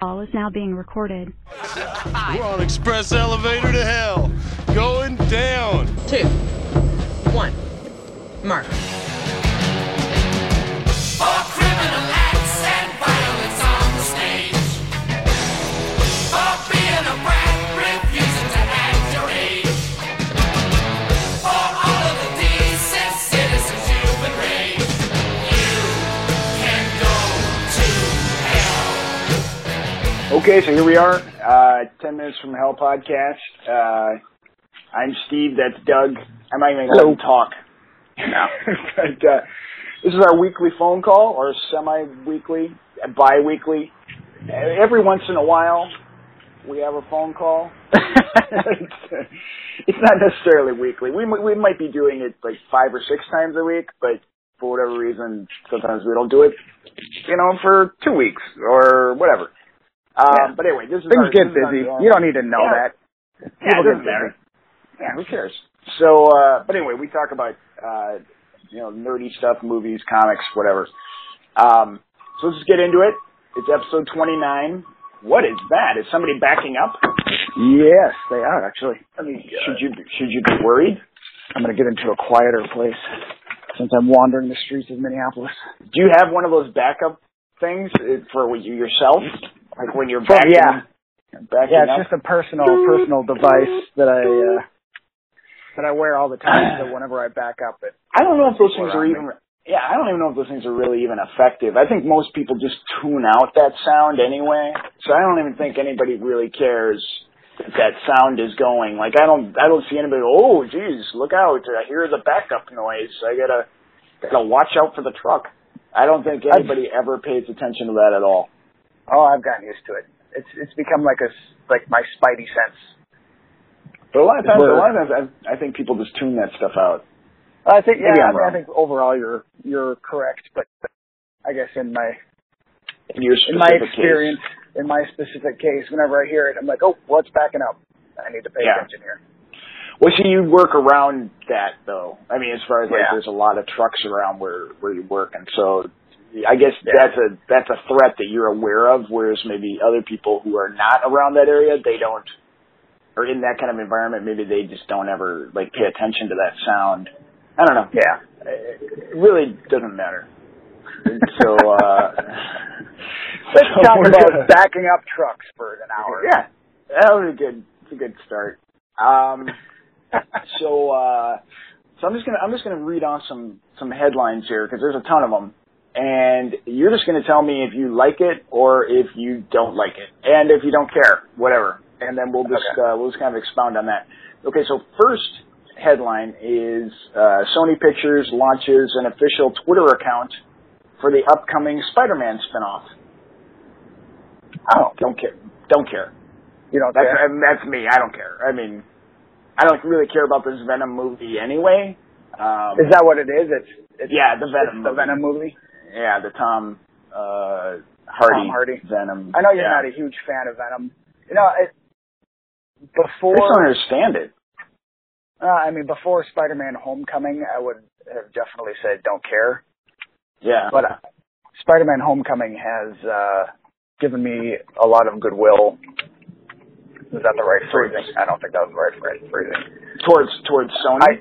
Call is now being recorded. We're on express elevator to hell. Going down. Two. One. Mark. Okay, so here we are, uh, 10 Minutes from Hell podcast. Uh, I'm Steve, that's Doug. I'm not even going to talk. but, uh, this is our weekly phone call, or semi-weekly, bi-weekly. Every once in a while, we have a phone call. it's, not necessarily weekly. We, we might be doing it like five or six times a week, but for whatever reason, sometimes we don't do it, you know, for two weeks or whatever. Um, Yeah. But anyway, this is Things our, get this is our busy. You don't need to know Yeah. that. People get matter. Yeah, who cares? So, uh, but anyway, we talk about, uh, you know, nerdy stuff, movies, comics, whatever. Um, so let's just get into it. It's episode 29. What is that? Is somebody backing up? Yes, they are actually. I mean, should you, should you be worried? I'm gonna get into a quieter place since I'm wandering the streets of Minneapolis. Do you have one of those backup things uh, for you yourself? Like when you're backing, yeah. backing Yeah, it's up? just a personal personal device that I uh that I wear all the time. So whenever I back up, it I don't know if those things are on me. even. Yeah, I don't even know if those things are really even effective. I think most people just tune out that sound anyway. So I don't even think anybody really cares that that sound is going. Like I don't, I don't see anybody. Oh, geez, look out! I hear the backup noise. I gotta, gotta watch out for the truck. I don't think anybody ever pays attention to that at all. Oh, I've gotten used to it. It's it's become like a like my spidey sense. But a lot of times, a lot of times, I, I think people just tune that stuff out. I think yeah, I, mean, I think overall you're you're correct, but I guess in my In your in my experience, in my specific case, whenever I hear it, I'm like, oh, well, it's backing up. I need to pay Yeah. attention here. Well, see, you work around that though. I mean, as far as like, Yeah. there's a lot of trucks around where where you work, and so I guess Yeah. that's a that's a threat that you're aware of. Whereas maybe other people who are not around that area, they don't, or in that kind of environment, maybe they just don't ever like pay attention to that sound. I don't know. Yeah. It really doesn't matter. So, uh, Let's so talk about gonna- backing up trucks for an hour. yeah, that was a good, it's a good start. Um, so, uh, so I'm just gonna, I'm just gonna read on some, some headlines here because there's a ton of them, and you're just gonna tell me if you like it or if you don't like it, and if you don't care, whatever, and then we'll just, Okay. uh, we'll just kind of expound on that. Okay, so first headline is uh, Sony Pictures launches an official Twitter account for the upcoming Spider-Man spinoff. Oh, Don't care. Don't care. you don't That's care. I mean, that's me. I don't care. I mean, I don't really care about this Venom movie anyway. Um, Is that what it is? It's, it's yeah, the Venom the. Venom movie. Yeah, the Tom uh, Hardy, Tom Hardy. Venom. I know you're yeah. not a huge fan of Venom. You know, it, before I just don't understand it. uh, I mean, before Spider-Man: Homecoming, I would have definitely said don't care. Yeah, But uh, Spider-Man: Homecoming has uh, given me a lot of goodwill. Is that the right phrasing? I don't think that was the right phrasing. towards towards Sony. I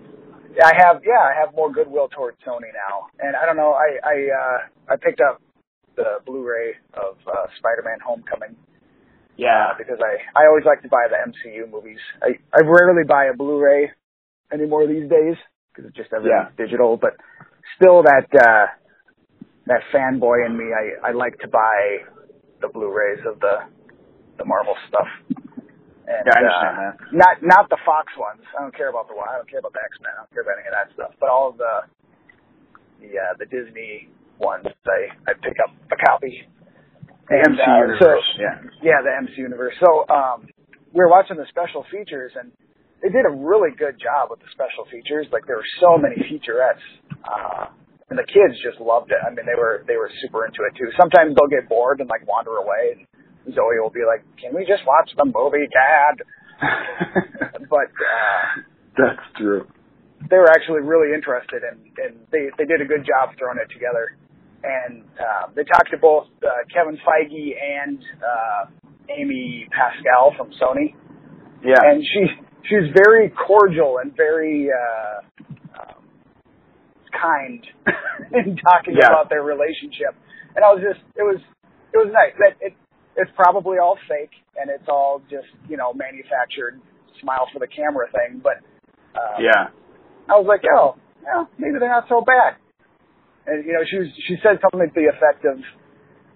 I have yeah, I have more goodwill towards Sony now, and I don't know. I I uh, I picked up the Blu-ray of uh, Spider-Man: Homecoming yeah, uh, because I I always like to buy the MCU movies. I I rarely buy a Blu-ray anymore these days because it's just everything's digital. But still, that uh, that fanboy in me, I I like to buy the Blu-rays of the the Marvel stuff. And, Yeah, I understand uh, that. Not not the Fox ones. I don't care about the I don't care about the X Men. I don't care about any of that stuff. But all of the the uh, the Disney ones, I I pick up a copy. The And, MC uh, universe. so- yeah, yeah, the MC universe. So um, we were watching the special features, and they did a really good job with the special features. Like there were so many featurettes, uh, and the kids just loved it. I mean, they were they were super into it too. Sometimes they'll get bored and like wander away, and Zoe will be like, "Can we just watch the movie, Dad?" but uh, that's true. they were actually really interested, and and they they did a good job throwing it together. and uh, they talked to both uh, Kevin Feige and uh, Amy Pascal from Sony, Yeah. and she she's very cordial and very uh, um, kind in talking Yeah. about their relationship. And I was just it was it was nice. That it it's probably all fake and it's all just you know manufactured smile for the camera thing, but uh, yeah. I was like, oh, yeah, maybe they're not so bad. And you know, she was, she said something to the effect of,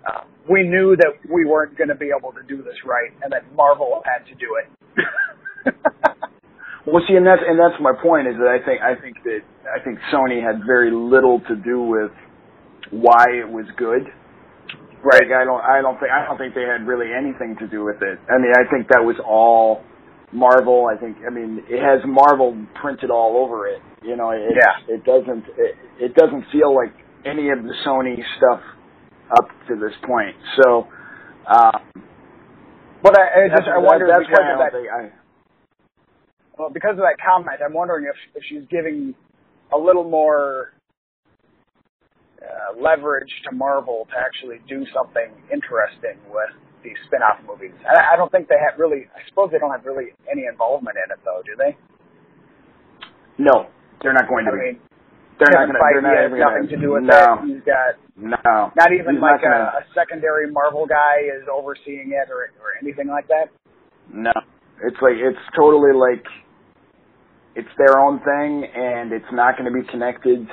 uh, "We knew that we weren't going to be able to do this right, and that Marvel had to do it." Well, see, and that's and that's my point is that I think I think that I think Sony had very little to do with why it was good. Right. Like, I don't I don't think I don't think they had really anything to do with it. I mean, I think that was all Marvel. I think I mean it has Marvel printed all over it. You know, it Yeah. it doesn't it, it doesn't feel like any of the Sony stuff up to this point. So, uh, but I, I just I wonder that's because why I that I. well, because of that comment, I'm wondering if if she's giving a little more uh, leverage to Marvel to actually do something interesting with these spin-off movies. I, I don't think they have really. I suppose they don't have really any involvement in it, though, do they? No, they're not going I to be. mean, They're not going to. They're not has gonna, nothing to do with no, it. He's got No, not even He's like not gonna- a, a secondary Marvel guy is overseeing it or or anything like that. No, it's like it's totally like it's their own thing, and it's not going to be connected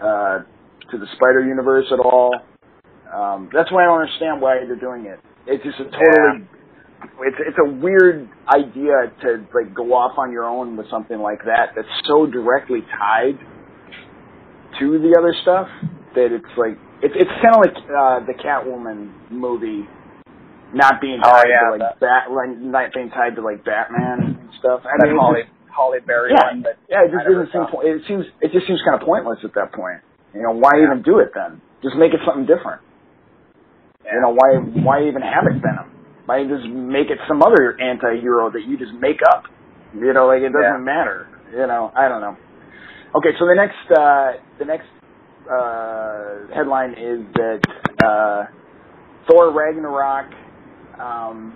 uh, to the Spider Universe at all. Um, that's why I don't understand why they're doing it. It's just a totally. It's it's a weird idea to like go off on your own with something like that. That's so directly tied to the other stuff that it's like it's it's kind of like uh, the Catwoman movie not being Oh, tied yeah, to like Bat, like not being tied to like Batman and stuff. I that mean, Holly just- Halle Berry yeah, one. That yeah, it just doesn't seem. po- It seems it just seems kind of pointless at that point. You know, why even do it then? Just make it something different. You know, why why even have it Venom? Why just make it some other anti-hero that you just make up? You know, like it doesn't Yeah. matter. You know, I don't know. Okay, so the next uh, the next uh, headline is that uh, Thor Ragnarok um,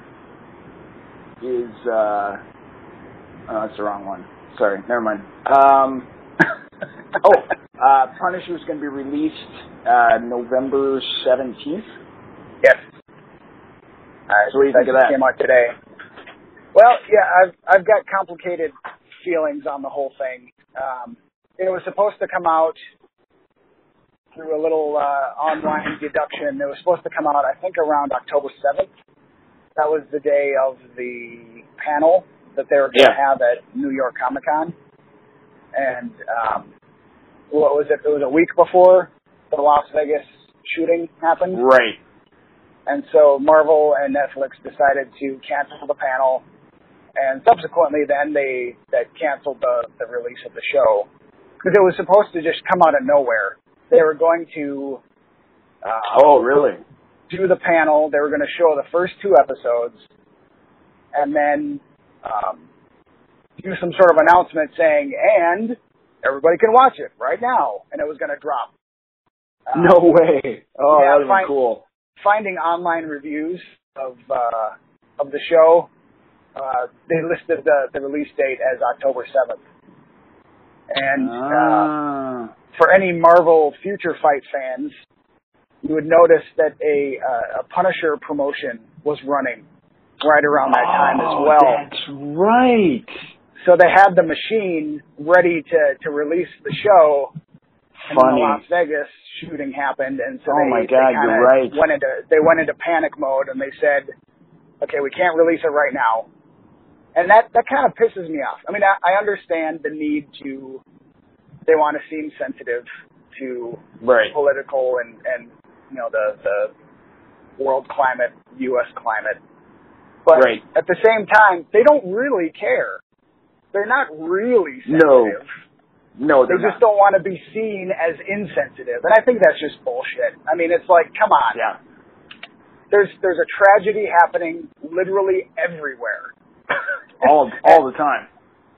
is uh, oh, that's the wrong one. Sorry, never mind. Um, oh, uh, Punisher is going to be released uh, November seventeenth. Yes. All right, So what do you think of that? Came out today. Well, yeah, I've I've got complicated feelings on the whole thing. Um, it was supposed to come out through a little uh, online deduction. It was supposed to come out, I think, around October seventh. That was the day of the panel that they were going to Yeah. have at New York Comic Con, and um, what was it? It was a week before the Las Vegas shooting happened. Right. And so Marvel and Netflix decided to cancel the panel, and subsequently, then they that canceled the the release of the show because it was supposed to just come out of nowhere. They were going to uh, Oh, really? do the panel. They were going to show the first two episodes, and then um, do some sort of announcement saying, "And everybody can watch it right now," and it was going to drop. Um, No way. Oh, yeah, that would fine. be cool. finding online reviews of uh, of the show, uh, they listed the, the release date as October seventh. And uh, Ah. for any Marvel Future Fight fans, you would notice that a uh, a Punisher promotion was running right around that time as Oh, well. That's right. So they had the machine ready to to release the show. And then the Las Vegas shooting happened, and so Oh they, my God, kinda you're right. went into they went into panic mode, and they said, "Okay, we can't release it right now." And that that kind of pisses me off. I mean, I, I understand the need to they want to seem sensitive to Right. political and and you know the the world climate, U.S. climate, but Right. at the same time, they don't really care. They're not really No, sensitive. No, They they're just not. don't want to be seen as insensitive, and I think that's just bullshit. I mean, it's like, come on. Yeah. There's there's a tragedy happening literally everywhere. All all the time.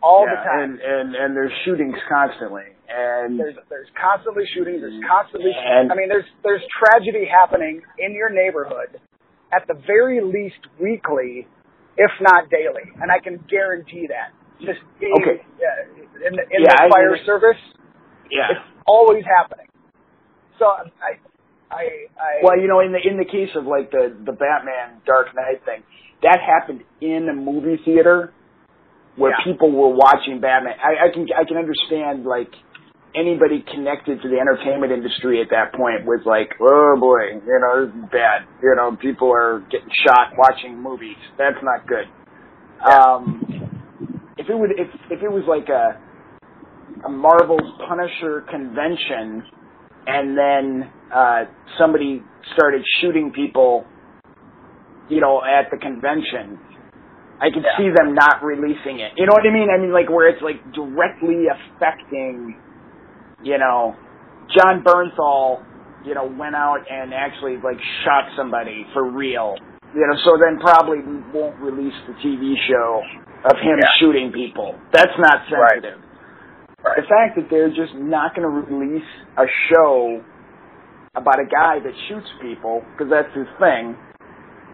all yeah, the time. And and and there's shootings constantly. and There's there's constantly shootings. There's mm-hmm. constantly. And- I mean, there's there's tragedy happening in your neighborhood, at the very least weekly, if not daily, and I can guarantee that. Just being, Okay. uh, in the, in Yeah, the fire service, yeah. it's always happening. So I, I, I. Well, you know, in the in the case of like the the Batman Dark Knight thing, that happened in a movie theater where Yeah. people were watching Batman. I, I can I can understand like anybody connected to the entertainment industry at that point was like, oh boy, you know, this is bad. You know, people are getting shot watching movies. That's not good. Um, if it would if if it was like a a Marvel's Punisher convention and then uh, somebody started shooting people, you know, at the convention, I could Yeah. see them not releasing it. You know what I mean? I mean, like where it's like directly affecting, you know, Jon Bernthal, you know, went out and actually like shot somebody for real. You know, so then probably won't release the TV show of him Yeah. shooting people. That's not sensitive. Right. The fact that they're just not going to release a show about a guy that shoots people because that's his thing,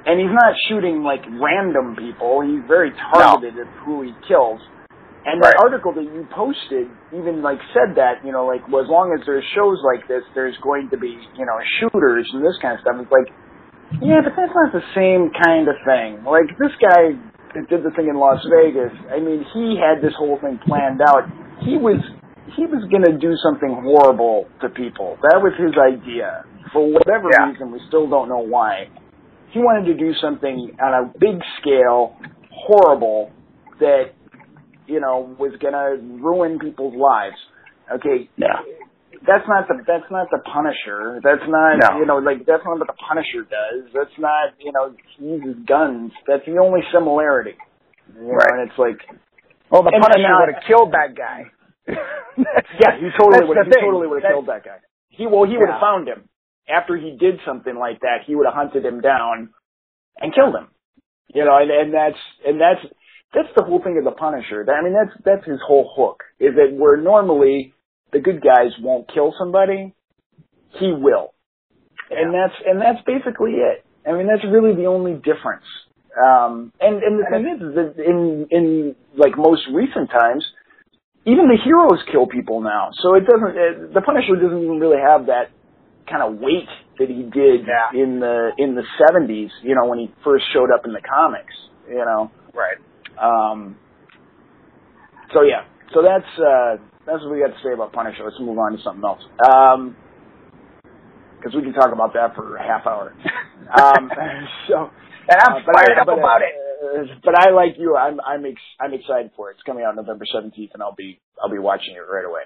and he's not shooting like random people. He's very targeted at who he kills. And Right. the article that you posted even like said that you know like well, as long as there's shows like this, there's going to be you know shooters and this kind of stuff. It's like yeah, but that's not the same kind of thing. Like this guy that did the thing in Las Vegas. I mean, he had this whole thing planned out. He was he was going to do something horrible to people. That was his idea. For whatever Yeah. reason, we still don't know why. He wanted to do something on a big scale, horrible, that you know was going to ruin people's lives. Okay, Yeah. That's not the that's not the Punisher. That's not No. you know like that's not what the Punisher does. That's not you know he uses guns. That's the only similarity. You know, Right. and it's like Well, the Punisher would have killed that guy. yeah, he totally would he thing. totally would have killed that guy. He well he would have found him after he did something like that. He would have hunted him down and killed him. You know, and and that's and that's that's the whole thing of the Punisher. I mean, that's that's his whole hook is that where normally the good guys won't kill somebody, he will, and that's and that's basically it. I mean, that's really the only difference. Um, and and the thing is, is that in in like most recent times, even the heroes kill people now. So it doesn't. It, the Punisher doesn't even really have that kind of weight that he did Yeah. in the in the seventies. You know, when he first showed up in the comics. You know. Right. Um, so yeah, so that's uh, that's what we got to say about Punisher. Let's move on to something else. Um, because we can talk about that for a half hour. um, so, And I'm uh, fired I, up but, about uh, it. But I like you. I'm I'm ex- I'm excited for it. It's coming out November seventeenth, and I'll be I'll be watching it right away.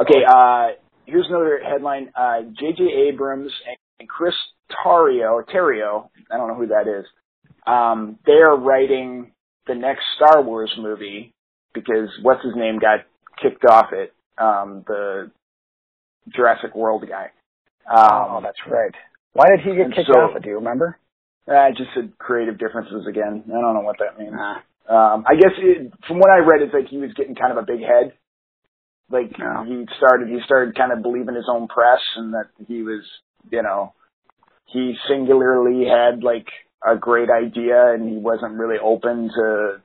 Okay. Uh, here's another headline. Uh, J.J. Abrams and Chris Terrio Terrio. I don't know who that is. Um, they are writing the next Star Wars movie because what's his name got kicked off it. Um, the Jurassic World guy. oh, Um, that's right. Why did he get kicked so- off it? Do you remember? I just said creative differences again. I don't know what that means. Nah. Um, I guess it, from what I read, it's like he was getting kind of a big head. Like he started, he started kind of believing his own press, and that he was, you know, he singularly had like a great idea, and he wasn't really open to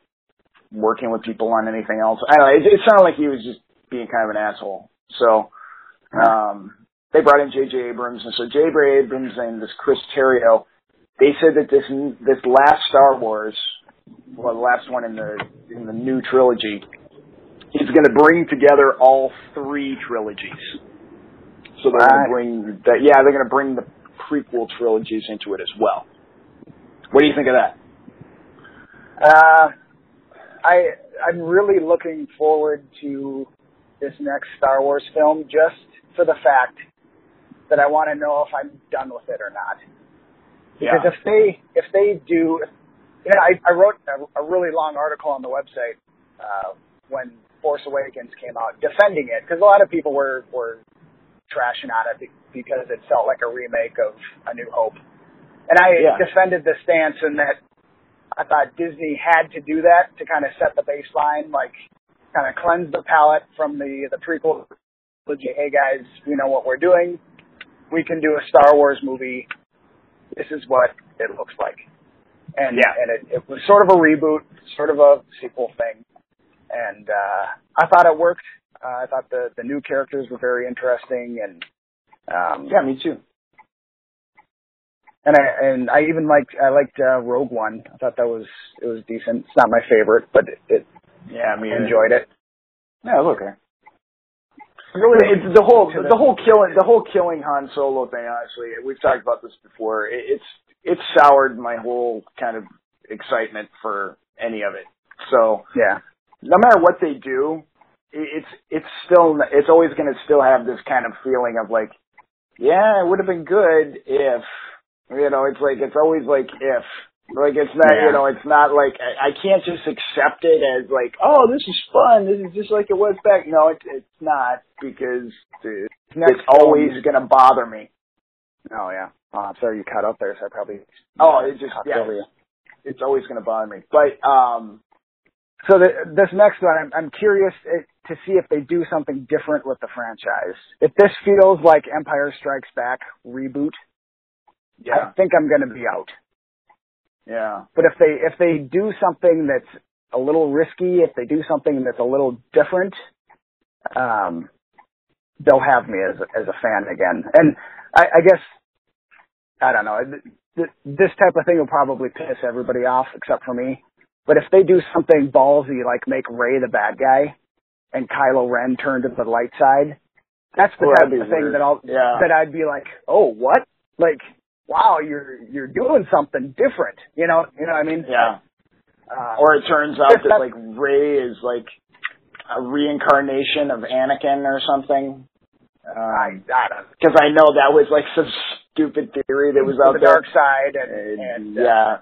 working with people on anything else. I don't know. It, it sounded like he was just being kind of an asshole. So um, they brought in J.J. Abrams, and so J.J. Abrams and this Chris Terrio, they said that this this last Star Wars, well, the last one in the in the new trilogy, is going to bring together all three trilogies. So they're going to bring that. Yeah, they're going to bring the prequel trilogies into it as well. What do you think of that? Uh, I I'm really looking forward to this next Star Wars film just for the fact that I want to know if I'm done with it or not. Because if they if they do, you know, I, I wrote a, a really long article on the website uh, when Force Awakens came out defending it because a lot of people were were trashing on it be- because it felt like a remake of A New Hope, and I Yeah. defended the stance in that I thought Disney had to do that to kind of set the baseline, like kind of cleanse the palate from the the prequel hey guys, we know what we're doing. We can do a Star Wars movie. This is what it looks like. And Yeah. and it, it was sort of a reboot, sort of a sequel thing. And uh I thought it worked. Uh, I thought the the new characters were very interesting and um Yeah, me too. And I and I even liked I liked uh, Rogue One. I thought that was it was decent. It's not my favorite, but it, it Yeah, I mean, enjoyed it. Yeah, it was okay. Really, it's the whole the whole killing the whole killing Han Solo thing. Honestly, we've talked about this before. It, it's it's soured my whole kind of excitement for any of it. So Yeah. no matter what they do, it, it's it's still it's always going to still have this kind of feeling of like, yeah, it would have been good if you know. It's like it's always like if. Like it's not, Yeah. you know, it's not like I, I can't just accept it as like, oh, this is fun. This is just like it was back. No, it, it's not because it's, it's always gonna bother me. Oh yeah. Oh, I'm sorry you cut out there, so I probably Oh, it just yeah, over you. it's always gonna bother me. But um, So the, this next one, I'm, I'm curious eh, to see if they do something different with the franchise. If this feels like Empire Strikes Back reboot, yeah, I think I'm going to be out. yeah, But if they if they do something that's a little risky, if they do something that's a little different, um, they'll have me as as a fan again. And I, I guess I don't know. th- th- This type of thing will probably piss everybody off except for me. But if they do something ballsy like make Rey the bad guy and Kylo Ren turn to the light side, that's the type of thing weird. that I'll Yeah. that I'd be like, oh, what? Like, wow, you're you're doing something different. You know, you know what I mean? yeah. Uh, Or it turns out that like Rey is like a reincarnation of Anakin or something. I, I. Because I know that was like some stupid theory that was out the there. dark side, and, And, and uh, yeah,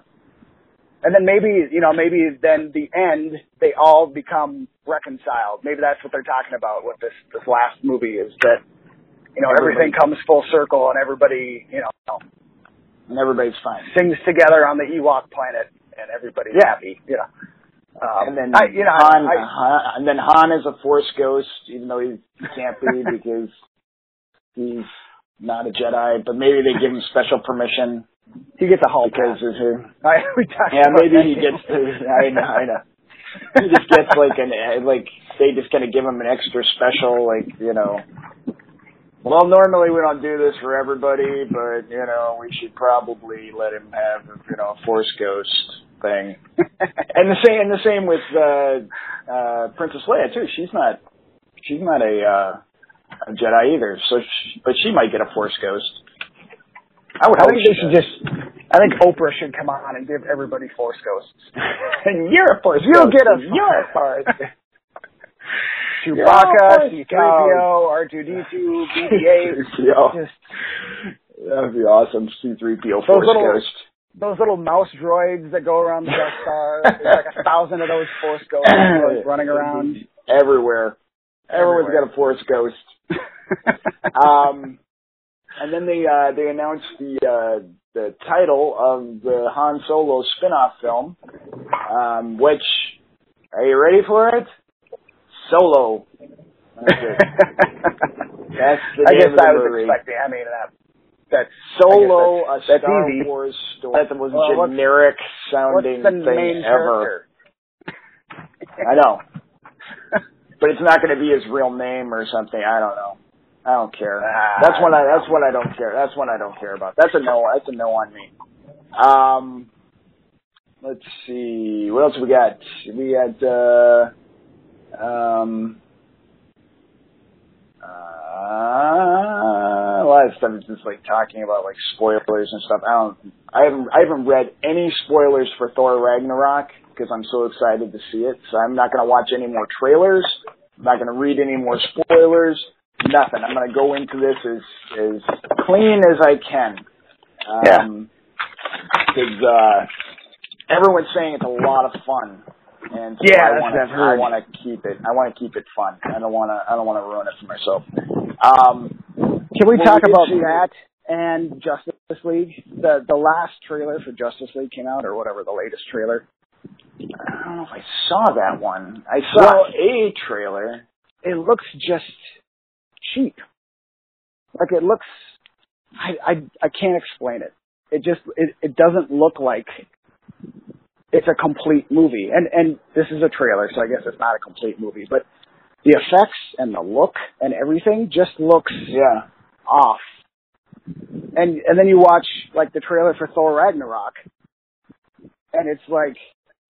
and then maybe you know maybe then the end they all become reconciled. Maybe that's what they're talking about with this this last movie is that you know everything comes full circle and everybody you know and everybody's fine. sings together on the Ewok planet and everybody's Yeah. happy. You know. Um, and then I, you know, Han, I, Han, and then Han is a Force ghost, even though he can't be because he's not a Jedi. But maybe they give him special permission he gets a hall because pass. his. I, we Yeah, maybe he gets. To, I know, I know. He just gets like an like they just kind of give him an extra special like you know. Well, normally we don't do this for everybody, but you know we should probably let him have you know a Force ghost thing. and the same and the same with uh uh Princess Leia too. She's not she's not a uh a Jedi either. So she, but she might get a Force ghost. I would I hope think she they should does. just. I think Oprah should come on and give everybody Force ghosts. and you're a Force You'll ghost. get a You're a Force. Chewbacca, Yeah, C-3PO, R2D2, BB-8. Yo, Just that would be awesome. C-3PO Those Force little- Ghost. those little mouse droids that go around the Death Star. There's like a thousand of those Force ghosts running around. everywhere. Everyone's Everywhere. got a Force Ghost. Um, and then they uh, they announced the uh, the title of the Han Solo spin-off film, um, which are you ready for it? Solo. That's. That's the I guess I was movie. expecting. I mean, that, that's Solo, a that's, Star that's easy. Wars story. That's the most Well, generic sounding thing ever. I know. but it's not going to be his real name or something. I don't know. I don't care. Ah, that's when I. That's what I don't care. That's one I don't care about. That's a no. That's a no on me. Um, let's see. What else we got? We had. uh Um. Uh, a lot of stuff is just like talking about like spoilers and stuff. I don't. I haven't. I haven't read any spoilers for Thor Ragnarok because I'm so excited to see it. So I'm not going to watch any more trailers. I'm not going to read any more spoilers. Nothing. I'm going to go into this as as clean as I can. Yeah. Um, Because uh, everyone's saying it's a lot of fun. And so Yeah, I wanna, I want to keep it. I want to keep it fun. I don't want to. I don't want to ruin it for myself. Um, Can we talk we about that and Justice League? The the last trailer for Justice League came out, or whatever the latest trailer. I don't know if I saw that one. I saw Well- a trailer. It looks just cheap. Like it looks, I I I can't explain it. It just it it doesn't look like it's a complete movie. And and this is a trailer, so I guess it's not a complete movie. But the effects and the look and everything just looks Yeah. off. And and then you watch like the trailer for Thor Ragnarok, and it's like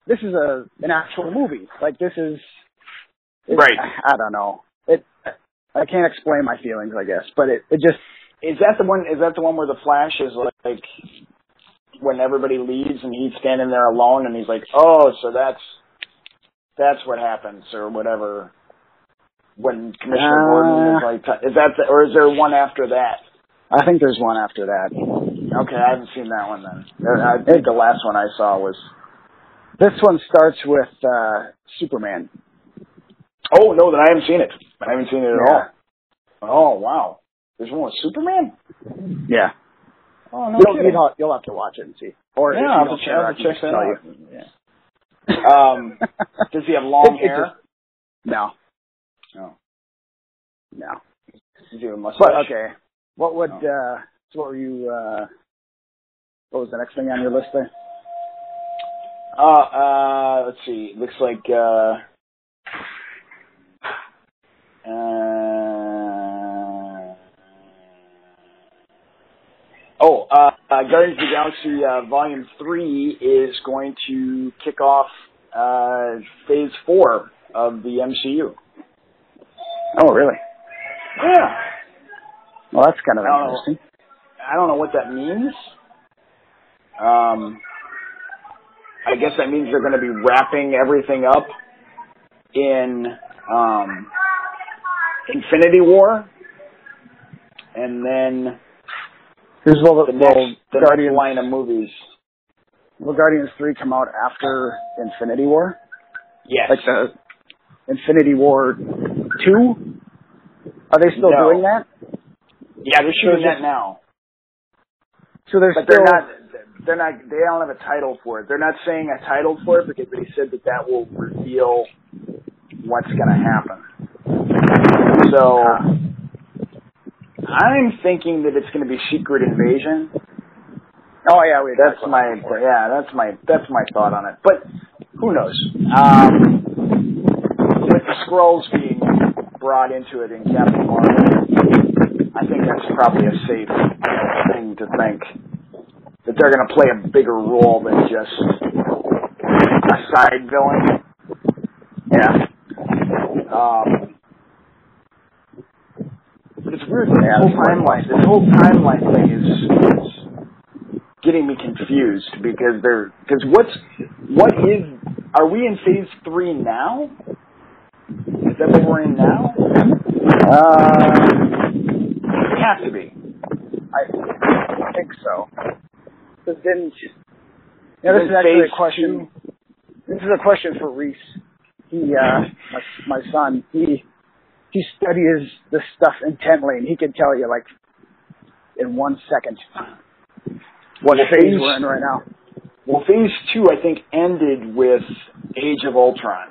this is a an actual movie. Like this is Right. I don't know. It I can't explain my feelings, I guess, but it it just Is that the one? Is that the one where the Flash is like when everybody leaves and he's standing there alone and he's like, "Oh, so that's that's what happens," or whatever. When Commissioner Uh, Gordon is like, is that the, or is there one after that? I think there's one after that. Okay, I haven't seen that one then. I think the last one I saw was. This one starts with uh Superman. Oh no, then I haven't seen it. I haven't seen it at Yeah. all. Oh wow, there's one with Superman. Yeah. Oh no, You'll, kidding. you'll, you'll have to watch it and see. Or yeah, I'll don't have to care, check, I I'll check just that out. you. Yeah. Um, does he have long It- it hair? just- No. No. No. Does he have a mustache? But okay. What would Oh. uh what were you uh what was the next thing on your list there? Uh, uh, let's see. Looks like, uh, uh, oh, uh, uh, Guardians of the Galaxy, uh, Volume 3 is going to kick off, uh, Phase 4 of the MCU. Oh really? Yeah. Well that's kind of Oh. interesting. I don't know what that means. Um, I guess that means they're going to be wrapping everything up in um, Infinity War, and then Here's will the the, next, will the next Guardians line of movies. will Guardians three come out after Infinity War? Yes. Like the Infinity War two? Are they still No. doing that? yeah, they're shooting that now, So they're but still they're not. They're not. They don't have a title for it. They're not saying a title for it because they said that that will reveal what's going to happen. So I'm thinking that it's going to be Secret Invasion. Oh yeah, we That's my yeah. That's my that's my thought on it. But who knows? Um, with the Skrulls being brought into it in Captain Marvel, I think that's probably a safe thing to think that they're going to play a bigger role than just a side villain. Yeah. Um, weird. This whole timeline, this whole timeline thing is, is getting me confused because they're because what's what is are we in phase three now? Is that what we're in now? Uh We have to be. I think so. But didn't yeah, this Then is actually a question this is a question for Reese. He uh my my son, he he studies this stuff intently and he can tell you like in one second what Well, phase phase- we're in right now. Well, phase two, I think, ended with Age of Ultron.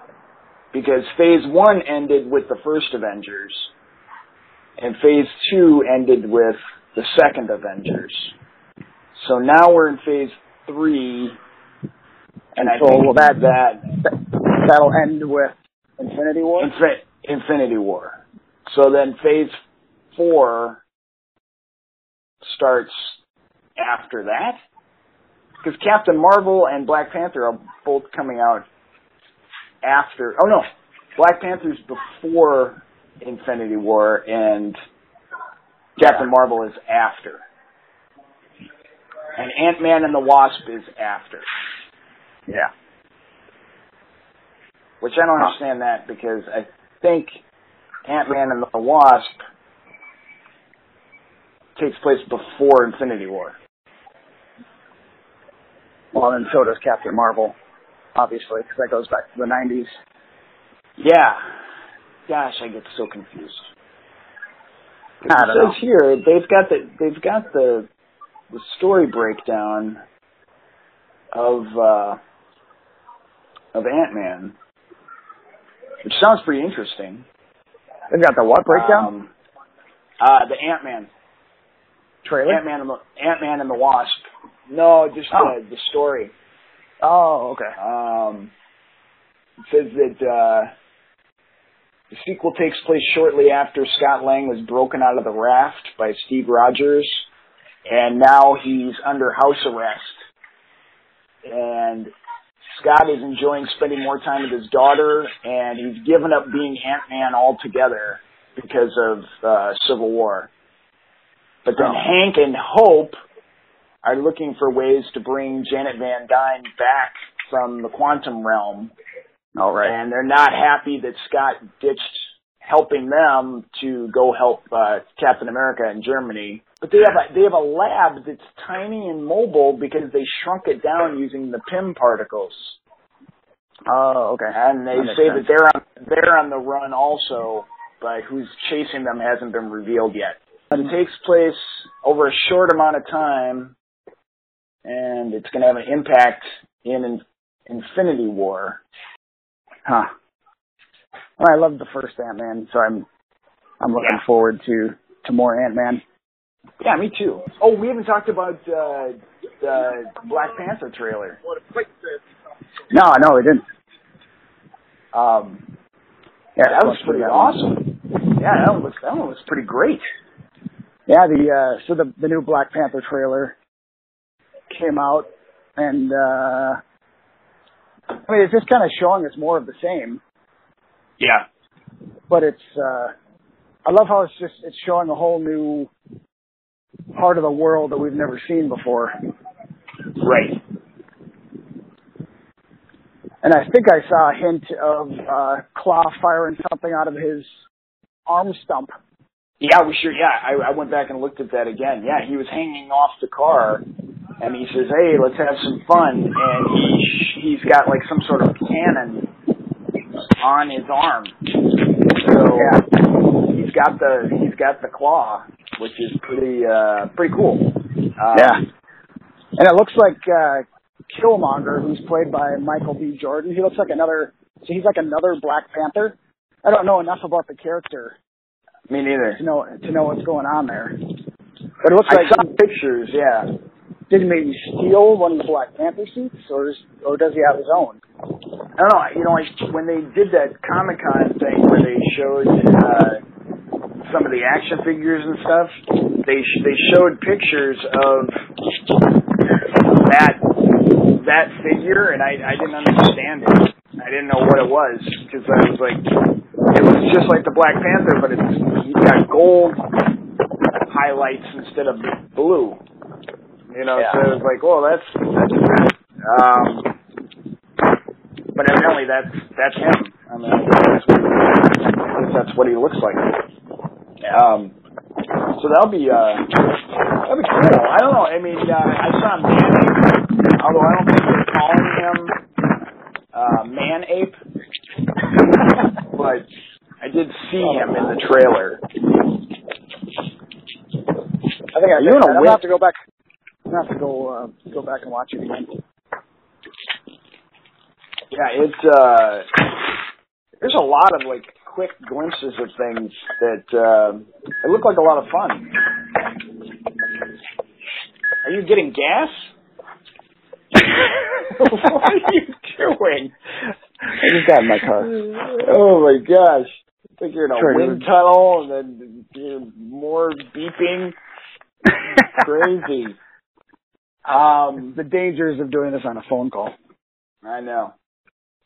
Because phase one ended with the first Avengers. And phase two ended with the second Avengers. So now we're in phase three. And I So think will that- that That'll end with Infinity War. Infinity War. So then phase four starts after that. Because Captain Marvel and Black Panther are both coming out after. Oh no, Black Panther's before Infinity War, and Captain Marvel is after. And Ant Man and the Wasp is after. Yeah. Which I don't Huh. understand that because I think Ant Man and the Wasp takes place before Infinity War. Well, and so does Captain Marvel, obviously, because that goes back to the '90s. Yeah. Gosh, I get so confused. I it don't says know. here they've got the they've got the the story breakdown of uh of Ant Man, which sounds pretty interesting. They've got the what breakdown? Um, Uh, the Ant Man, Trailer. Ant Man, and the Ant Man and the Wasp. No, just Oh. the the story. Oh, okay. Um, it says that uh, the sequel takes place shortly after Scott Lang was broken out of the raft by Steve Rogers, and now he's under house arrest. And Scott is enjoying spending more time with his daughter, and he's given up being Ant Man altogether because of uh, Civil War. But then Oh. Hank and Hope are looking for ways to bring Janet Van Dyne back from the quantum realm, All right. and they're not happy that Scott ditched helping them to go help uh, Captain America in Germany. But they have a they have a lab that's tiny and mobile because they shrunk it down using the Pym particles, Oh, okay. and they That say sense. that they're on they're on the run also, but who's chasing them hasn't been revealed yet. But it takes place over a short amount of time, and it's going to have an impact in, in Infinity War. Huh. Well, I love the first Ant Man, so I'm I'm looking Yeah. forward to to more Ant Man. Yeah, me too. Oh, we haven't talked about uh, the Black Panther trailer. No, no, we didn't. Um, Yeah, that was pretty do awesome. Yeah, that one looks that one looks pretty great. Yeah, the uh so the the new Black Panther trailer came out and uh I mean it's just kind of showing us more of the same, Yeah, but it's uh I love how it's just it's showing a whole new part of the world that we've never seen before. right. And I think I saw a hint of uh Claw firing something out of his arm stump. Yeah, we sure. Yeah, I, I went back and looked at that again. Yeah, he was hanging off the car, and he says, "Hey, let's have some fun." And he he's got like some sort of cannon on his arm. So Yeah. he's got the he's got the claw, which is pretty uh pretty cool. Uh, Yeah. And it looks like uh Killmonger, who's played by Michael B. Jordan, he looks like another so he's like another Black Panther. I don't know enough about the character Me neither. to know to know what's going on there. But it looks I like saw pictures. Yeah. did he maybe steal one of the Black Panther suits or is, or does he have his own? I don't know. You know, like when they did that Comic Con thing where they showed uh, some of the action figures and stuff, they sh- they showed pictures of that that figure, and I I didn't understand it. I didn't know what it was because I was like, it was just like the Black Panther, but it's he's got gold highlights instead of blue. You know, Yeah. so it was like, well, that's that's. Um, but evidently that's that's him. I mean, that's what, I guess that's what he looks like. Um, so that'll be uh, that'll be cool. I don't know. I mean, uh, I saw Man Ape, although I don't think they're calling him uh, Man Ape, but I did see him in the trailer. I think I you a I'm have to go back I'm have to go uh, go back and watch it again. Yeah, it's uh, there's a lot of like quick glimpses of things that uh, it look like a lot of fun. Are you getting gas? what are you doing? I just got in my car. Oh my gosh! I think you're in a Sure, wind tunnel and then you know, more beeping. Crazy. Um, the dangers of doing this on a phone call. I know.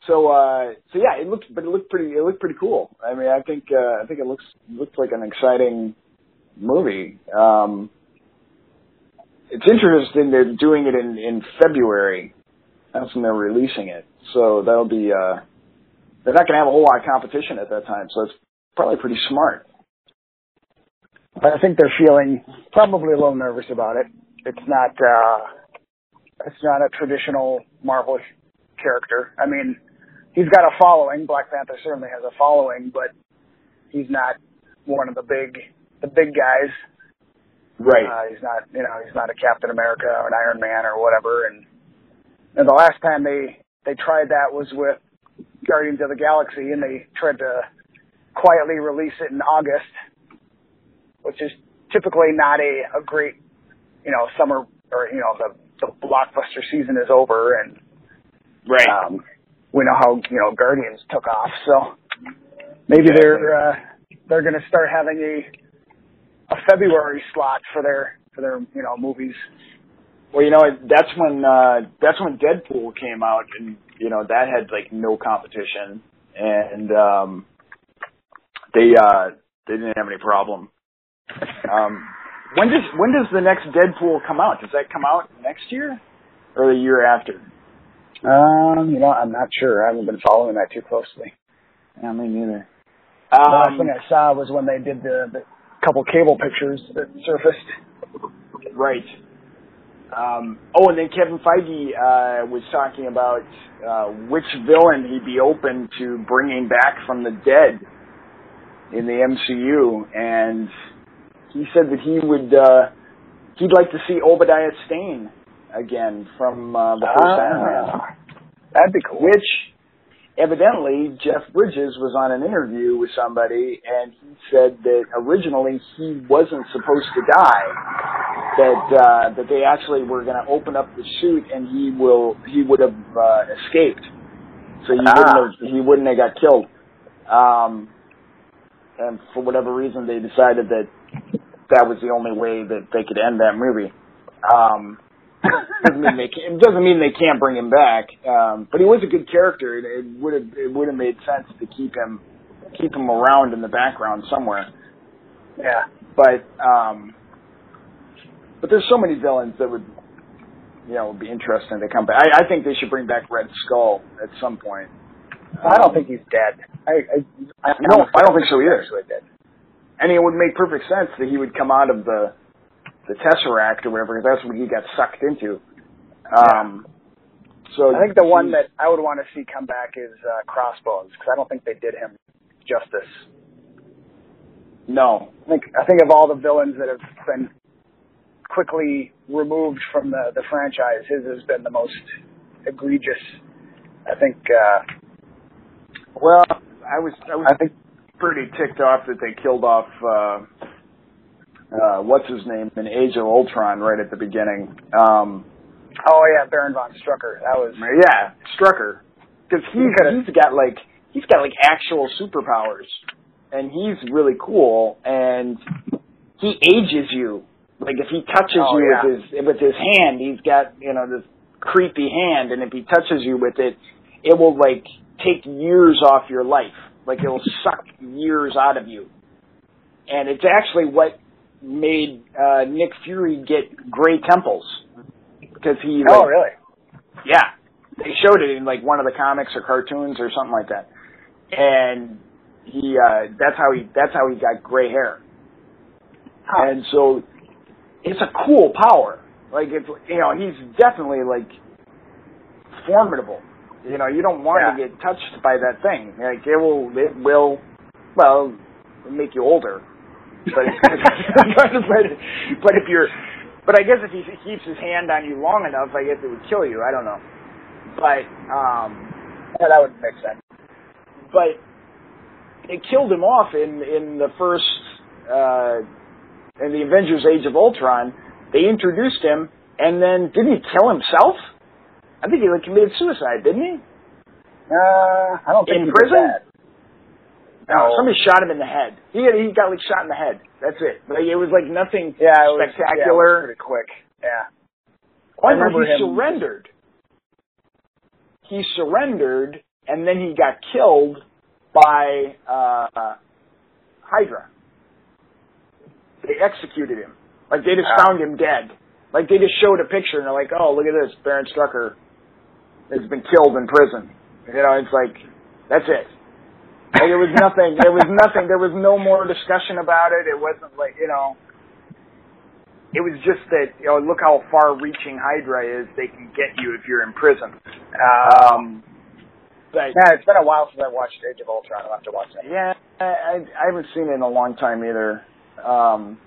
So uh so yeah, it looked but it looked pretty it looked pretty cool. I mean I think uh I think it looks looks like an exciting movie. Um it's interesting they're doing it in, in February. That's when they're releasing it. So that'll be uh they're not gonna have a whole lot of competition at that time, so it's probably pretty smart. I think they're feeling probably a little nervous about it. It's not uh it's not a traditional Marvel character. I mean, he's got a following. Black Panther certainly has a following, but he's not one of the big the big guys. Right. Uh, he's not you know he's not a Captain America or an Iron Man or whatever. And, and the last time they they tried that was with Guardians of the Galaxy, and they tried to quietly release it in August. which is typically not a, a great, you know, summer or you know the the blockbuster season is over and Right. um, we know how you know Guardians took off, so maybe they're uh, they're going to start having a a February slot for their for their you know movies. Well, you know, that's when uh that's when Deadpool came out, and you know that had like no competition, and um they uh they didn't have any problem. Um, when does when does the next Deadpool come out? Does that come out next year or the year after? Um, you know, I'm not sure. I haven't been following that too closely. Yeah, me neither. the last Um, thing I saw was when they did the, the couple cable pictures that surfaced. Right. Um, oh, and then Kevin Feige uh, was talking about uh, which villain he'd be open to bringing back from the dead in the MCU, and he said that he would uh, he'd like to see Obadiah Stane again from uh, the first Iron Man, Ah, that'd be cool. which evidently Jeff Bridges was on an interview with somebody, and he said that originally he wasn't supposed to die that uh, that they actually were going to open up the suit and he will he would have uh, escaped, so he Ah. wouldn't have he wouldn't have got killed. Um, and for whatever reason, they decided that that was the only way that they could end that movie. Um, doesn't mean they can, it doesn't mean they can't bring him back, um, but he was a good character. It, it would have it would have made sense to keep him keep him around in the background somewhere Yeah. but um but there's so many villains that would you know would be interesting to come back. I, I think they should bring back Red Skull at some point. I don't think he's dead. I I, I No, I don't think so either. Actually dead. Mean, it would make perfect sense that he would come out of the the Tesseract or whatever, because that's what he got sucked into. Um, so I think the one that I would want to see come back is uh, Crossbones because I don't think they did him justice. no, I think I think of all the villains that have been quickly removed from the the franchise, his has been the most egregious. I think. uh well, I was I was I think. pretty ticked off that they killed off uh, uh, what's his name in Age of Ultron right at the beginning. Um, Oh yeah, Baron von Strucker. That was. Yeah, Strucker, because he's could've- he's got like he's got like actual superpowers, and he's really cool, and he ages you. Like if he touches Oh, you yeah. with his with his hand, he's got you know this creepy hand, and if he touches you with it, it will like take years off your life. Like it will suck years out of you, and it's actually what made uh, Nick Fury get gray temples because he like, Oh really? yeah, they showed it in like one of the comics or cartoons or something like that, and he uh, that's how he that's how he got gray hair, Huh. and so it's a cool power. Like it's you know he's definitely like formidable. You know you don't want to get touched by that thing. Like it will it will well make you older, but but but if you're but I guess if he keeps his hand on you long enough, I guess it would kill you. I don't know. But um Yeah, that would make sense. but it killed him off in in the first uh in the Avengers Age of Ultron. They introduced him and then didn't he kill himself? I think he like committed suicide, didn't he? Uh, I don't In think he did prison? that. No, somebody shot him in the head. He got, he got like shot in the head. That's it. Like it was like nothing Yeah, it was, Yeah, it was spectacular. pretty quick. Yeah. Oh, I he him- surrendered. He surrendered, and then he got killed by uh, Hydra. They executed him. Like they just found him dead. Like they just showed a picture and they're like, "Oh, look at this, Baron Strucker has been killed in prison." You know, it's like that's it. Like it was nothing. There was nothing. There was no more discussion about it. It wasn't like you know. It was just that you know, look how far-reaching Hydra is. They can get you if you're in prison. Um, but Yeah, it's been a while since I watched Age of Ultron. I'll have to watch that. yeah, I, I haven't seen it in a long time either. Um,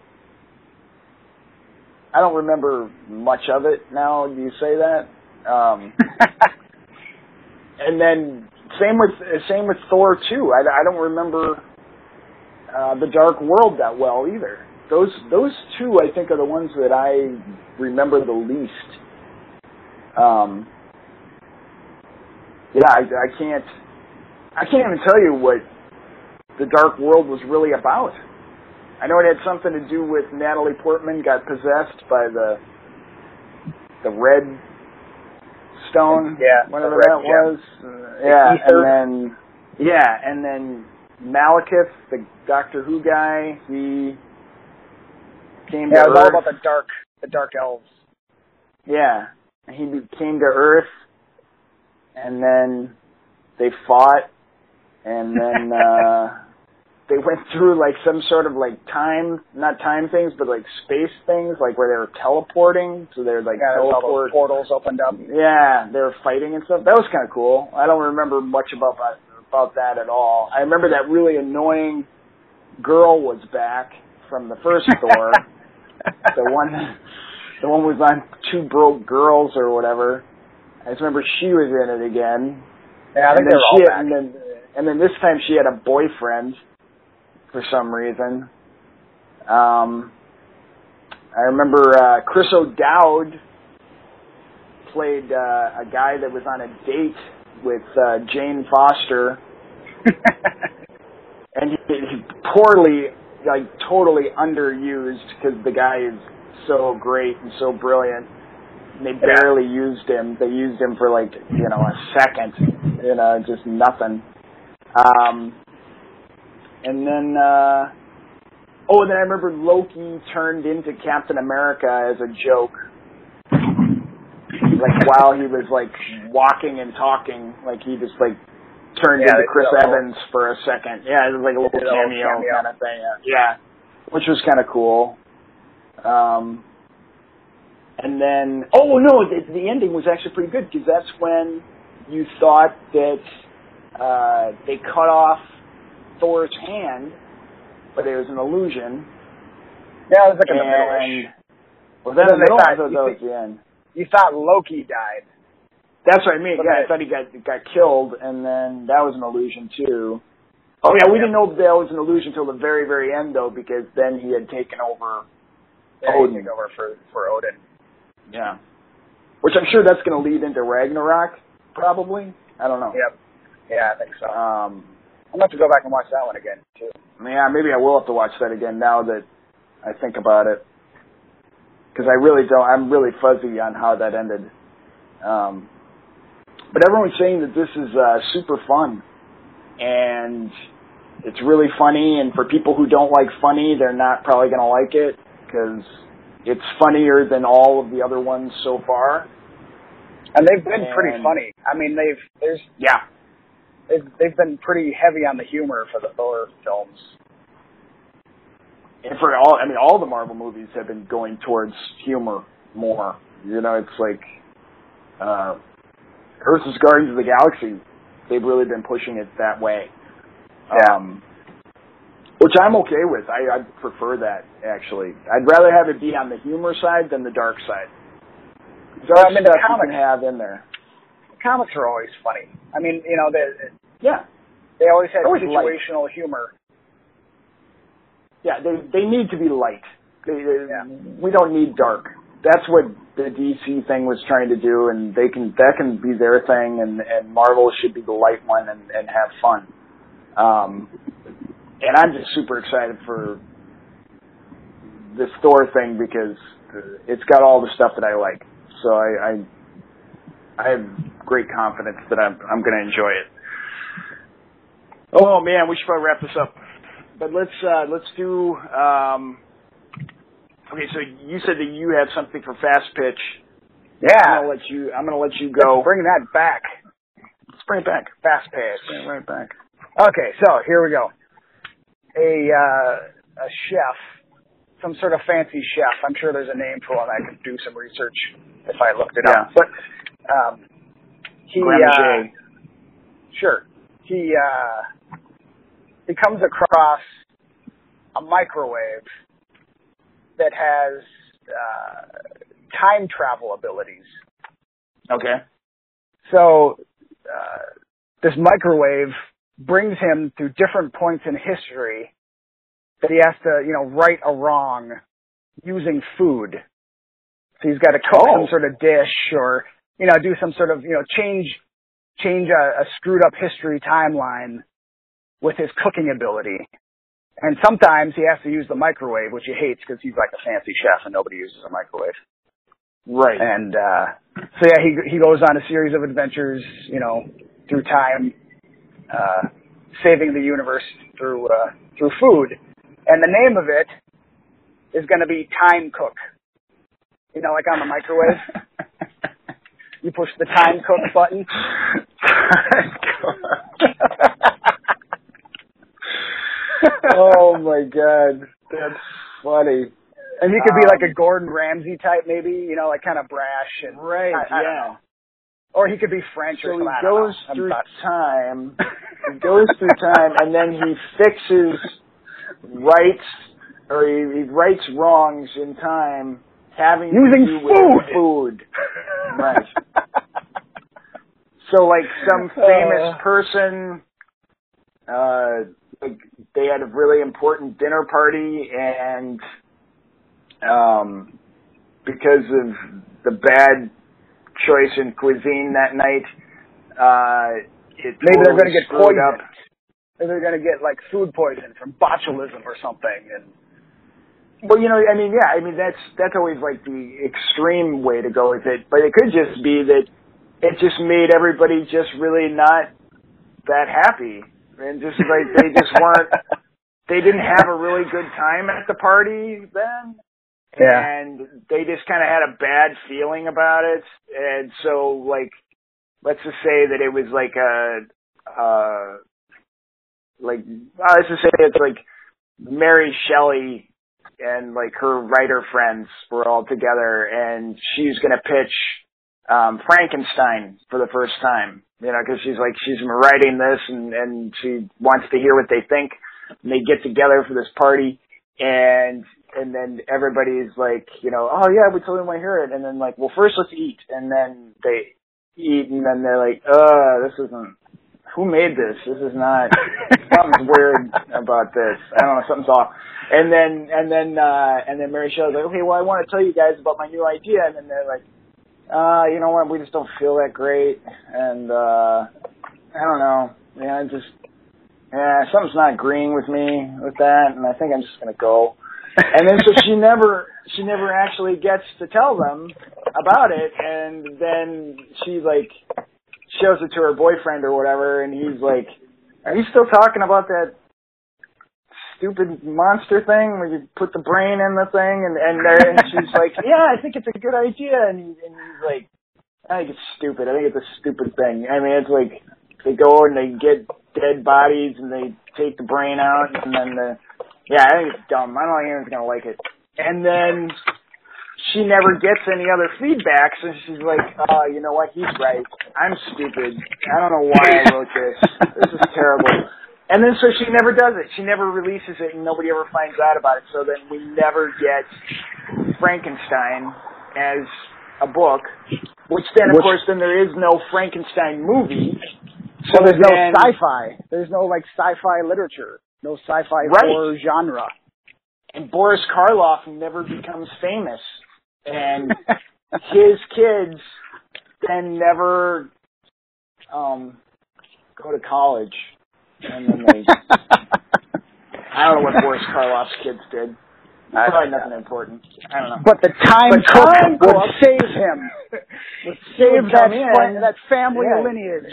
I don't remember much of it now. Do you say that? Um, and then same with same with Thor two. I, I don't remember uh, the Dark World that well either. those those two I think are the ones that I remember the least. Um, yeah, I, I can't I can't even tell you what the Dark World was really about. I know it had something to do with Natalie Portman got possessed by the the red stone, Yeah, whatever that gem. was. Uh, yeah, and then yeah, and then Malekith, the Doctor Who guy, he came Yeah, to it was all about the dark, the dark elves. Yeah, he came to Earth, and then they fought, and then uh they went through like some sort of like time, not time things, but like space things, like where they were teleporting. So they're like Yeah, teleport. portals opened up. Yeah, they were fighting and stuff. That was kind of cool. I don't remember much about that, about that at all. I remember that really annoying girl was back from the first Thor. the one, the one was on Two Broke Girls or whatever. I just remember she was in it again. Yeah, I think and they were she all had, back. and then and then this time she had a boyfriend for some reason. Um, I remember uh, Chris O'Dowd played uh, a guy that was on a date with uh, Jane Foster, and he, he poorly, like totally underused because the guy is so great and so brilliant. And they barely used him. They used him for like you know a second, you know, just nothing. Um, and then, uh, oh, and then I remember Loki turned into Captain America as a joke. Like while he was like walking and talking, like he just like turned Yeah, into Chris little- Evans for a second. Yeah, it was like a little a little cameo, cameo. kind of thing. Yeah, which was kind of cool. Um, and then, oh no, the, the ending was actually pretty good because that's when you thought that uh, they cut off Thor's hand, but it was an illusion. yeah, it was like in the middle-ish. and then then in the middle, thought- thought you that was think- the end. You thought Loki died. That's what I mean. But Yeah, I thought he got got killed, and then that was an illusion too. Oh yeah, we didn't know that was an illusion until the very very end though, because then he had taken over. Yeah, Odin. he over for for Odin. Yeah, which I'm sure that's going to lead into Ragnarok, probably. I don't know. Yep. Yeah, I think so. Um, I'm gonna have to go back and watch that one again too. yeah, maybe I will have to watch that again now that I think about it, because I really don't. I'm really fuzzy on how that ended. Um, but everyone's saying that this is uh, super fun, and it's really funny. And for people who don't like funny, they're not probably going to like it because it's funnier than all of the other ones so far. And they've been pretty funny. I mean, they've there's Yeah, they've, they've been pretty heavy on the humor for the Thor films. and for all, I mean, all the Marvel movies have been going towards humor more. You know, it's like uh, versus Guardians of the Galaxy. They've really been pushing it that way. Yeah. Um, which I'm okay with. I, I prefer that actually. I'd rather have it be on the humor side than the dark side. So Dark I mean, the comics, have in there. Comics are always funny. I mean, you know, they Yeah, they always had Always light. situational humor. yeah. They they need to be light. They, they- Yeah. We don't need dark. That's what the DC thing was trying to do, and they can that can be their thing, and and Marvel should be the light one and and have fun. Um, and I'm just super excited for this Thor thing because it's got all the stuff that I like. So I I, I have great confidence that I'm I'm going to enjoy it. Oh man, we should probably wrap this up. But let's uh, let's do. Um, okay, so you said that you have something for fast pitch. I'm Yeah, gonna let you. I'm gonna let you go. let's bring that back. Let's bring it back. Fast pitch. Bring it right back. Okay, so here we go. A uh, a chef, some sort of fancy chef. I'm sure there's a name for one. I could do some research if I looked it up. But um, he uh, sure he uh, he comes across a microwave that has uh, time travel abilities. Okay. So uh, this microwave brings him through different points in history that he has to, you know, right a wrong using food. So he's got to cook Oh. some sort of dish or, you know, do some sort of, you know, change, change a, a screwed up history timeline with his cooking ability. And sometimes he has to use the microwave, which he hates because he's like a fancy chef and nobody uses a microwave. Right. And uh so yeah, he he goes on a series of adventures, you know, through time, uh saving the universe through uh through food. And the name of it is gonna be Time Cook. You know, like on the microwave. you push the time cook button. oh my god, that's funny. And he could be like Um, a Gordon Ramsay type maybe, you know, like kind of brash and Right, I- I yeah. Or he could be French or So something. he I don't know. goes through time. He goes through time, and then he fixes rights, or he, he rights wrongs in time, having Using to do with food. food. Right. So, like some famous Uh. person, uh, like they had a really important dinner party, and um, because of the bad choice in cuisine that night, uh, it Maybe they're going to get poisoned. up. Or they're going to get like food poison from botulism or something. And Well, you know, I mean, yeah, I mean that's that's always like the extreme way to go with it, but it could just be that it just made everybody just really not that happy, and just like they just weren't, they didn't have a really good time at the party then, yeah, and they just kind of had a bad feeling about it, and so like, let's just say that it was like a, uh, like uh, let's just say it's like Mary Shelley and like her writer friends were all together and she's going to pitch um Frankenstein for the first time you know because she's like she's writing this and and she wants to hear what they think and they get together for this party and and then everybody's like you know oh yeah we totally want to hear it and then like well first let's eat and then they eat and then they're like uh this isn't who made this? This is not something's weird about this. I don't know, something's off. And then and then uh and then Mary Shelley's like, Okay, well I want to tell you guys about my new idea and then they're like, uh, you know what, we just don't feel that great and uh I don't know. Yeah, it just yeah, something's not agreeing with me with that and I think I'm just gonna go. And then so she never she never actually gets to tell them about it and then she like shows it to her boyfriend or whatever, and he's like, "Are you still talking about that stupid monster thing where you put the brain in the thing?" And and, there, and she's like, "Yeah, I think it's a good idea." And and he's like, "I think it's stupid. I think it's a stupid thing. I mean, it's like they go and they get dead bodies and they take the brain out, and then the yeah, I think it's dumb. I don't think anyone's gonna like it." And then she never gets any other feedback, so she's like, "Oh, you know what? He's right. I'm stupid. I don't know why I wrote this. This is terrible." And then so she never does it. She never releases it, and nobody ever finds out about it. So then we never get Frankenstein as a book, which then, of Which- course, then there is no Frankenstein movie. so there's no then- sci-fi. There's no like sci-fi literature. No sci-fi Right. horror genre. and Boris Karloff never becomes famous, and his kids then never um go to college, and then they I don't know what Boris Karloff's kids did. Probably nothing important. I don't know. But the time But cook Time would Cook- save him. Would save would that in. that family Yeah. lineage.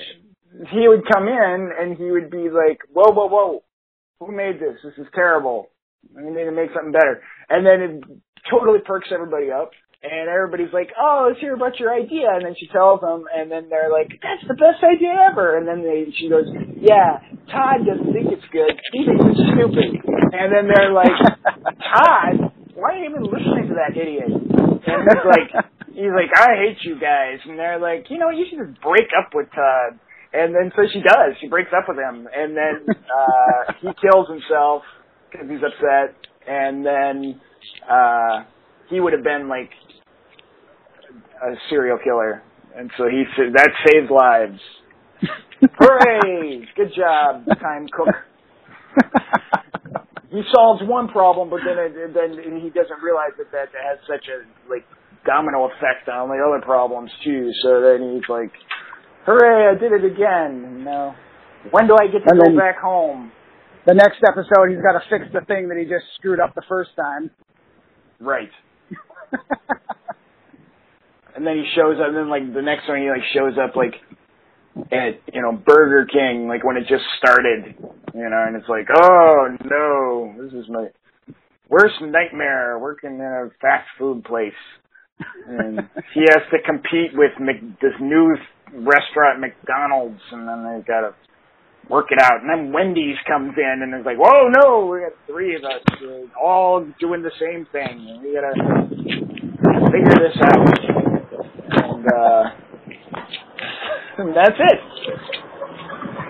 He would come in and he would be like, "Whoa, whoa, whoa! Who made this? This is terrible. We need to make something better." And then it totally perks everybody up. And everybody's like, "Oh, let's hear about your idea." And then she tells them, and then they're like, "That's the best idea ever." And then they, she goes, "Yeah, Todd doesn't think it's good. He thinks it's stupid." And then they're like, "Todd, why are you even listening to that idiot?" And he's like, "He's like, I hate you guys." And they're like, "You know, you should just break up with Todd." And then so she does. She breaks up with him, and then uh he kills himself because he's upset. And then uh he would have been like a serial killer, and so he said that saves lives. Hooray! Good job, time cook. he solves one problem, but then it, then he doesn't realize that that has such a like domino effect on the other problems too. So then he's like, "Hooray! I did it again!" No, when do I get to And go back home? The next episode, he's got to fix the thing that he just screwed up the first time. Right. And then he shows up, and then like the next one, he like shows up like at you know Burger King, like when it just started, you know, and it's like, oh no, this is my worst nightmare working in a fast food place, and he has to compete with Mc, this new restaurant McDonald's, and then they gotta work it out, and then Wendy's comes in, and it's like, whoa, no, we got three of us uh, all doing the same thing, and we gotta figure this out. And, uh, that's it.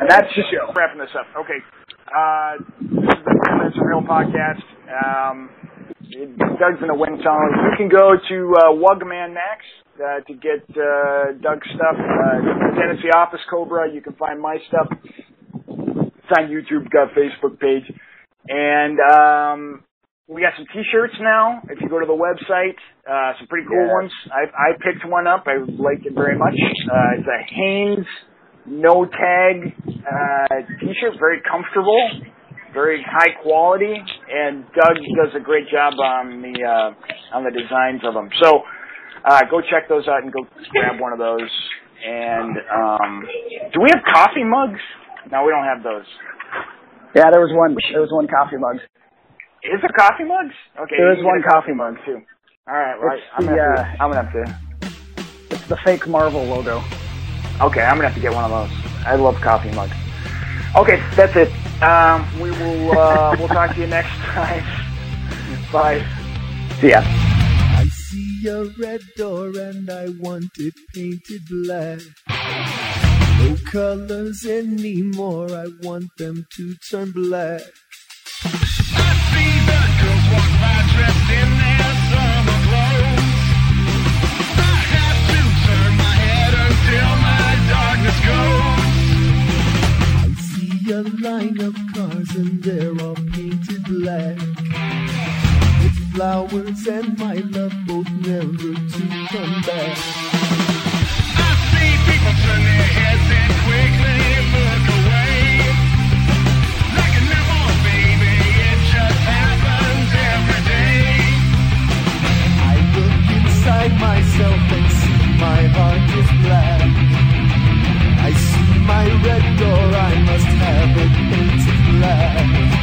And that's the show. Wrapping this up. Okay. Uh, this is the Minutes Real podcast. Um, Doug's in the wind tunnel. You can go to uh, Wugman Max uh, to get uh, Doug's stuff. Uh, Tennessee Office Cobra. You can find my stuff. It's on YouTube. Got a Facebook page. And um, we got some T-shirts now. If you go to the website, uh, some pretty cool Yeah. ones. I, I picked one up. I liked it very much. Uh, it's a Hanes no tag uh, T-shirt. Very comfortable, very high quality, and Doug does a great job on the uh, on the designs of them. So uh, go check those out and go grab one of those. And um, do we have coffee mugs? No, we don't have those. Yeah, there was one. There was one coffee mug. Is there coffee mugs? Okay, There you is can one coffee mug. too. All right, right. It's I'm the, gonna, have uh, to, I'm gonna have to. It's the fake Marvel logo. Okay, I'm gonna have to get one of those. I love coffee mugs. Okay, that's it. Um, we will. Uh, we'll talk to you next time. Bye. See ya. I see a red door and I want it painted black. No colors anymore, I want them to turn black. I have to turn my head until my darkness goes I see a line of cars myself and see my heart is black. I see my red door, I must have it painted black.